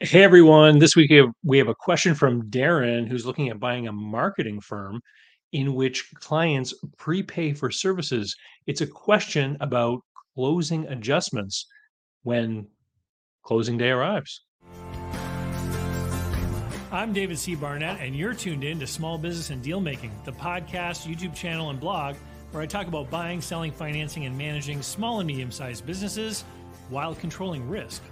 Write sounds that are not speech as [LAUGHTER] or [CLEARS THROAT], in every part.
Hey everyone, this week we have, we have a question from Darren who's looking at buying a marketing firm in which clients prepay for services. It's a question about closing adjustments when closing day arrives. I'm David C. Barnett, and you're tuned in to Small Business and Deal Making, the podcast, YouTube channel, and blog where I talk about buying, selling, financing, and managing small and medium sized businesses while controlling risk.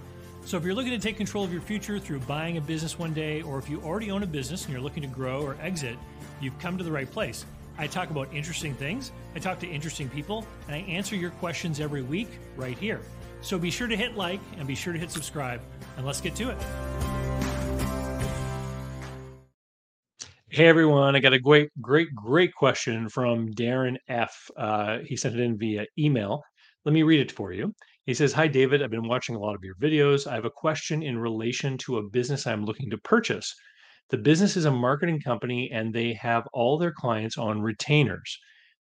So, if you're looking to take control of your future through buying a business one day, or if you already own a business and you're looking to grow or exit, you've come to the right place. I talk about interesting things, I talk to interesting people, and I answer your questions every week right here. So, be sure to hit like and be sure to hit subscribe, and let's get to it. Hey everyone, I got a great, great, great question from Darren F. Uh, he sent it in via email. Let me read it for you. He says, Hi, David. I've been watching a lot of your videos. I have a question in relation to a business I'm looking to purchase. The business is a marketing company and they have all their clients on retainers,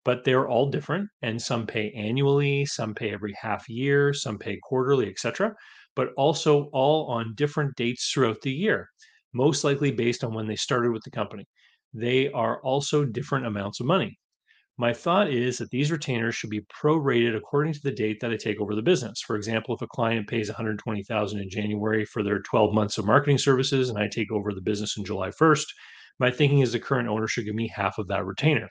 but they're all different. And some pay annually, some pay every half year, some pay quarterly, etc. But also all on different dates throughout the year, most likely based on when they started with the company. They are also different amounts of money. My thought is that these retainers should be prorated according to the date that I take over the business. For example, if a client pays 120,000 in January for their 12 months of marketing services and I take over the business in July 1st, my thinking is the current owner should give me half of that retainer.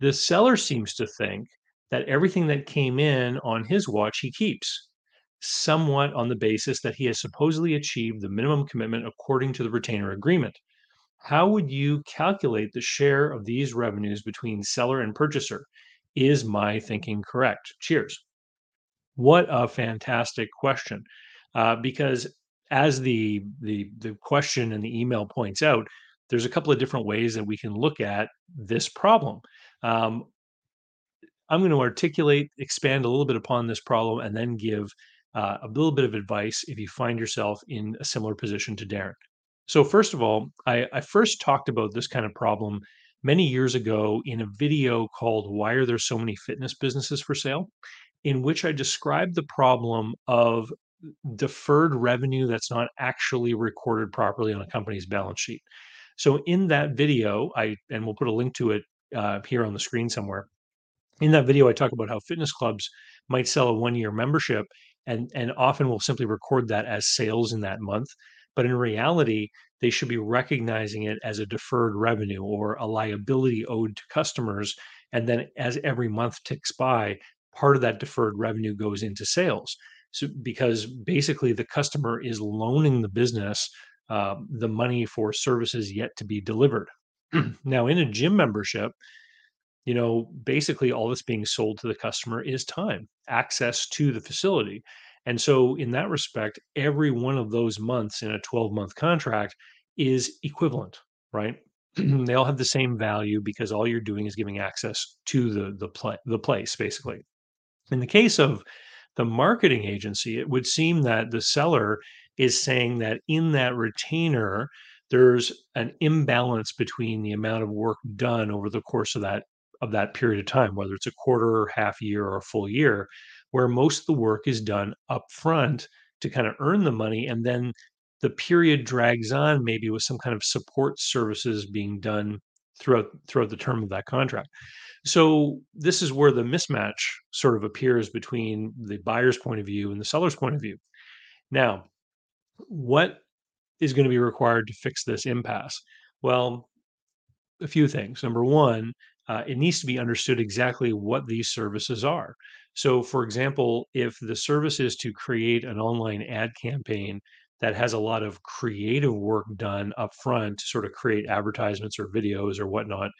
The seller seems to think that everything that came in on his watch he keeps, somewhat on the basis that he has supposedly achieved the minimum commitment according to the retainer agreement. How would you calculate the share of these revenues between seller and purchaser? Is my thinking correct? Cheers. What a fantastic question. Uh, because as the, the the question and the email points out, there's a couple of different ways that we can look at this problem. Um, I'm going to articulate, expand a little bit upon this problem, and then give uh, a little bit of advice if you find yourself in a similar position to Darren. So first of all, I, I first talked about this kind of problem many years ago in a video called Why Are There So Many Fitness Businesses for Sale? in which I described the problem of deferred revenue that's not actually recorded properly on a company's balance sheet. So in that video, I and we'll put a link to it uh, here on the screen somewhere. In that video, I talk about how fitness clubs might sell a one-year membership and and often will simply record that as sales in that month but in reality, they should be recognizing it as a deferred revenue or a liability owed to customers. And then as every month ticks by, part of that deferred revenue goes into sales. So because basically the customer is loaning the business uh, the money for services yet to be delivered. [CLEARS THROAT] now, in a gym membership, you know, basically all that's being sold to the customer is time, access to the facility. And so, in that respect, every one of those months in a 12 month contract is equivalent, right? [CLEARS THROAT] they all have the same value because all you're doing is giving access to the the play, the place basically. In the case of the marketing agency, it would seem that the seller is saying that in that retainer, there's an imbalance between the amount of work done over the course of that of that period of time, whether it's a quarter half year or a full year, where most of the work is done up front to kind of earn the money and then the period drags on maybe with some kind of support services being done throughout throughout the term of that contract. So this is where the mismatch sort of appears between the buyer's point of view and the seller's point of view. Now, what is going to be required to fix this impasse? Well, a few things. Number one, uh, it needs to be understood exactly what these services are. So, for example, if the service is to create an online ad campaign that has a lot of creative work done up front to sort of create advertisements or videos or whatnot,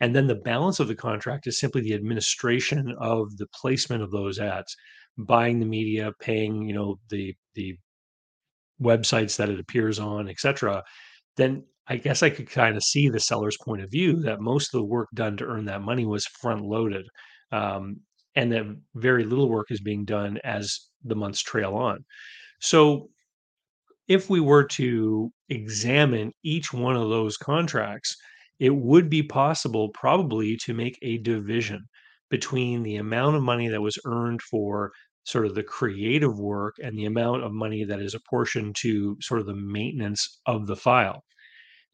and then the balance of the contract is simply the administration of the placement of those ads, buying the media, paying, you know, the the websites that it appears on, etc. Then I guess I could kind of see the seller's point of view that most of the work done to earn that money was front loaded. Um, and that very little work is being done as the months trail on. So if we were to examine each one of those contracts, it would be possible probably to make a division between the amount of money that was earned for sort of the creative work and the amount of money that is apportioned to sort of the maintenance of the file.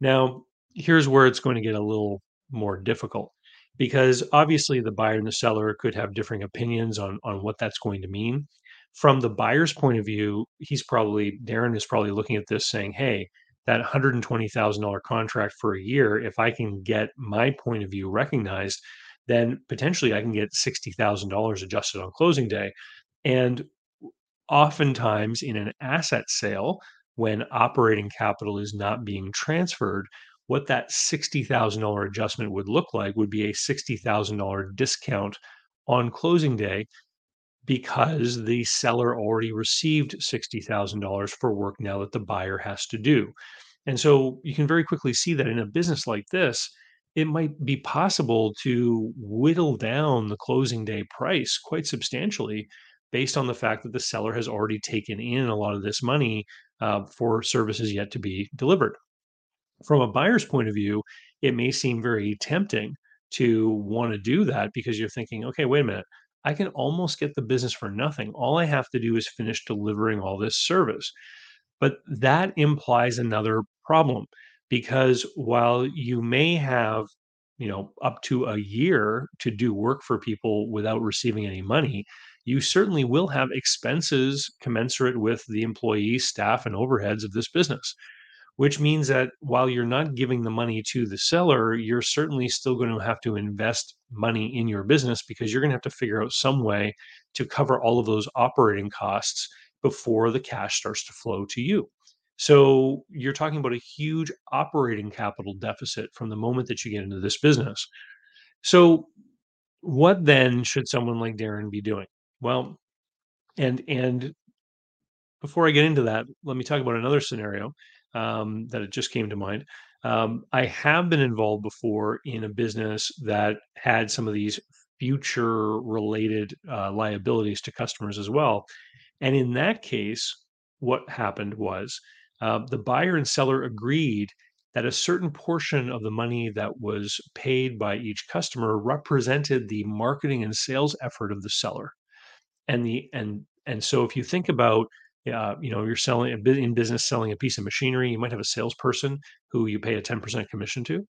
Now, here's where it's going to get a little more difficult because obviously the buyer and the seller could have differing opinions on on what that's going to mean. From the buyer's point of view, he's probably Darren is probably looking at this saying, "Hey, that $120,000 contract for a year, if I can get my point of view recognized, then potentially I can get $60,000 adjusted on closing day." And oftentimes in an asset sale, when operating capital is not being transferred, what that $60,000 adjustment would look like would be a $60,000 discount on closing day because the seller already received $60,000 for work now that the buyer has to do. And so you can very quickly see that in a business like this, it might be possible to whittle down the closing day price quite substantially based on the fact that the seller has already taken in a lot of this money uh, for services yet to be delivered. From a buyer's point of view, it may seem very tempting to want to do that because you're thinking, okay, wait a minute, I can almost get the business for nothing. All I have to do is finish delivering all this service. But that implies another problem because while you may have, you know, up to a year to do work for people without receiving any money, you certainly will have expenses commensurate with the employee, staff, and overheads of this business which means that while you're not giving the money to the seller, you're certainly still going to have to invest money in your business because you're going to have to figure out some way to cover all of those operating costs before the cash starts to flow to you. So you're talking about a huge operating capital deficit from the moment that you get into this business. So what then should someone like Darren be doing? Well, and and before I get into that, let me talk about another scenario um, that it just came to mind. Um, I have been involved before in a business that had some of these future related uh, liabilities to customers as well. And in that case, what happened was uh, the buyer and seller agreed that a certain portion of the money that was paid by each customer represented the marketing and sales effort of the seller. And the and and so if you think about uh, you know, you're selling in business, selling a piece of machinery. You might have a salesperson who you pay a 10% commission to.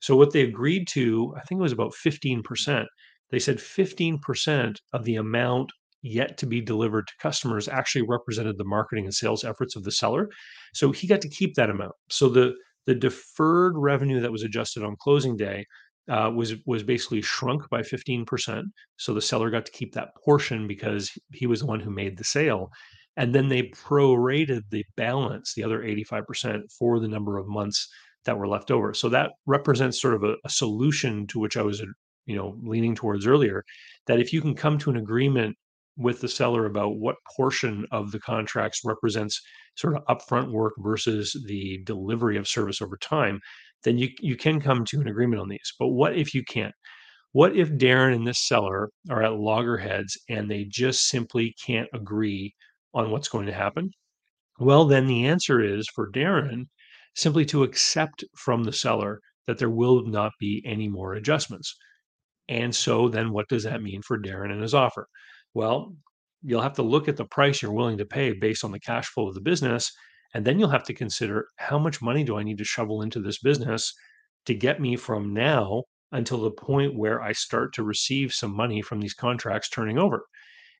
So what they agreed to, I think it was about 15%. They said 15% of the amount yet to be delivered to customers actually represented the marketing and sales efforts of the seller. So he got to keep that amount. So the the deferred revenue that was adjusted on closing day uh, was was basically shrunk by 15%. So the seller got to keep that portion because he was the one who made the sale and then they prorated the balance, the other 85% for the number of months that were left over. So that represents sort of a, a solution to which I was, you know, leaning towards earlier, that if you can come to an agreement with the seller about what portion of the contracts represents sort of upfront work versus the delivery of service over time, then you you can come to an agreement on these. But what if you can't? What if Darren and this seller are at loggerheads and they just simply can't agree on what's going to happen? Well, then the answer is for Darren simply to accept from the seller that there will not be any more adjustments. And so then what does that mean for Darren and his offer? Well, you'll have to look at the price you're willing to pay based on the cash flow of the business. And then you'll have to consider how much money do I need to shovel into this business to get me from now until the point where I start to receive some money from these contracts turning over.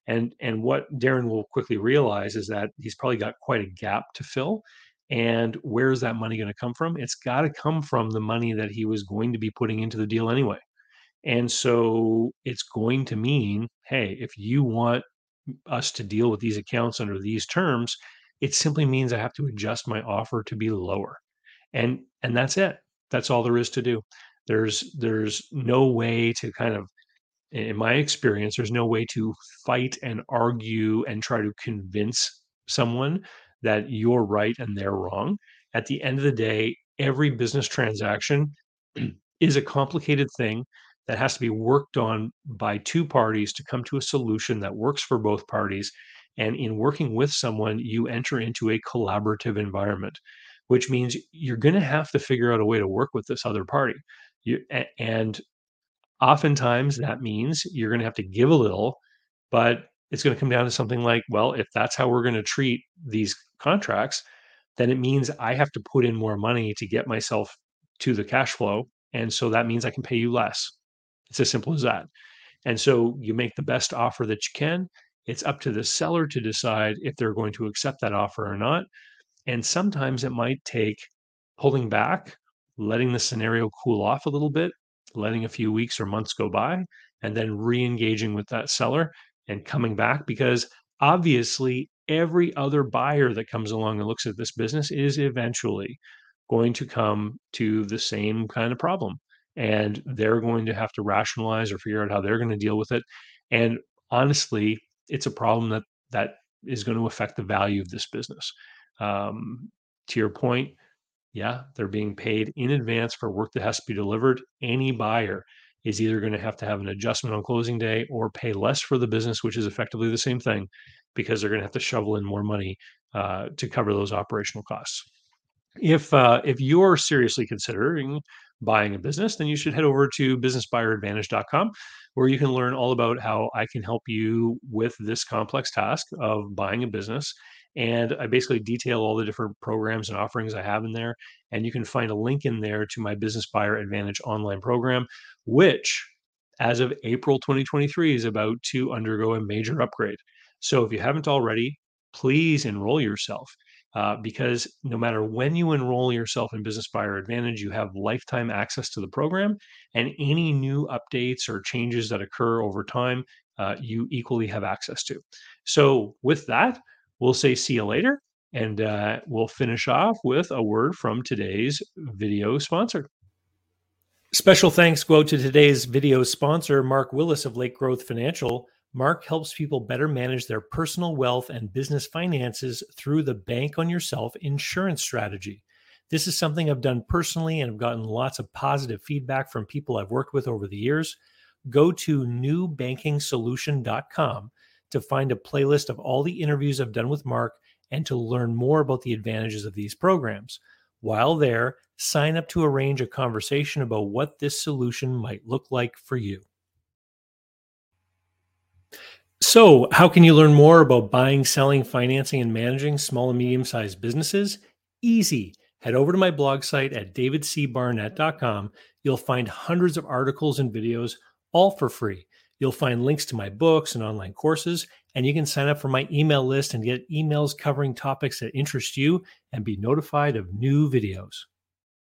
And and what Darren will quickly realize is that he's probably got quite a gap to fill. And where's that money going to come from? It's got to come from the money that he was going to be putting into the deal anyway. And so it's going to mean, hey, if you want us to deal with these accounts under these terms, it simply means I have to adjust my offer to be lower. And and that's it. That's all there is to do. There's there's no way to kind of in my experience, there's no way to fight and argue and try to convince someone that you're right and they're wrong. At the end of the day, every business transaction [CLEARS THROAT] is a complicated thing that has to be worked on by two parties to come to a solution that works for both parties. And in working with someone, you enter into a collaborative environment, which means you're going to have to figure out a way to work with this other party. You, and Oftentimes, that means you're gonna have to give a little, but it's going to come down to something like, well, if that's how we're going to treat these contracts, then it means I have to put in more money to get myself to the cash flow. And so that means I can pay you less. It's as simple as that. And so you make the best offer that you can. It's up to the seller to decide if they're going to accept that offer or not. And sometimes it might take pulling back, letting the scenario cool off a little bit, letting a few weeks or months go by, and then re engaging with that seller and coming back because obviously every other buyer that comes along and looks at this business is eventually going to come to the same kind of problem and they're going to have to rationalize or figure out how they're going to deal with it. And honestly it's a problem that that is going to affect the value of this business. Um, to your point yeah they're being paid in advance for work that has to be delivered any buyer is either going to have to have an adjustment on closing day or pay less for the business which is effectively the same thing because they're going to have to shovel in more money uh, to cover those operational costs if uh, if you're seriously considering buying a business, then you should head over to businessbuyeradvantage.com where you can learn all about how I can help you with this complex task of buying a business. And I basically detail all the different programs and offerings I have in there. And you can find a link in there to my Business Buyer Advantage online program, which, as of April 2023, is about to undergo a major upgrade. So if you haven't already, please enroll yourself uh, because no matter when you enroll yourself in Business Buyer Advantage, you have lifetime access to the program, and any new updates or changes that occur over time, uh, you equally have access to. So, with that, we'll say see you later, and uh, we'll finish off with a word from today's video sponsor. Special thanks go to today's video sponsor, Mark Willis of Lake Growth Financial. Mark helps people better manage their personal wealth and business finances through the Bank on Yourself insurance strategy. This is something I've done personally and I've gotten lots of positive feedback from people I've worked with over the years. Go to newbankingsolution.com to find a playlist of all the interviews I've done with Mark and to learn more about the advantages of these programs. While there, sign up to arrange a conversation about what this solution might look like for you. So, how can you learn more about buying, selling, financing, and managing small and medium sized businesses? Easy. Head over to my blog site at davidcbarnett.com. You'll find hundreds of articles and videos, all for free. You'll find links to my books and online courses, and you can sign up for my email list and get emails covering topics that interest you and be notified of new videos.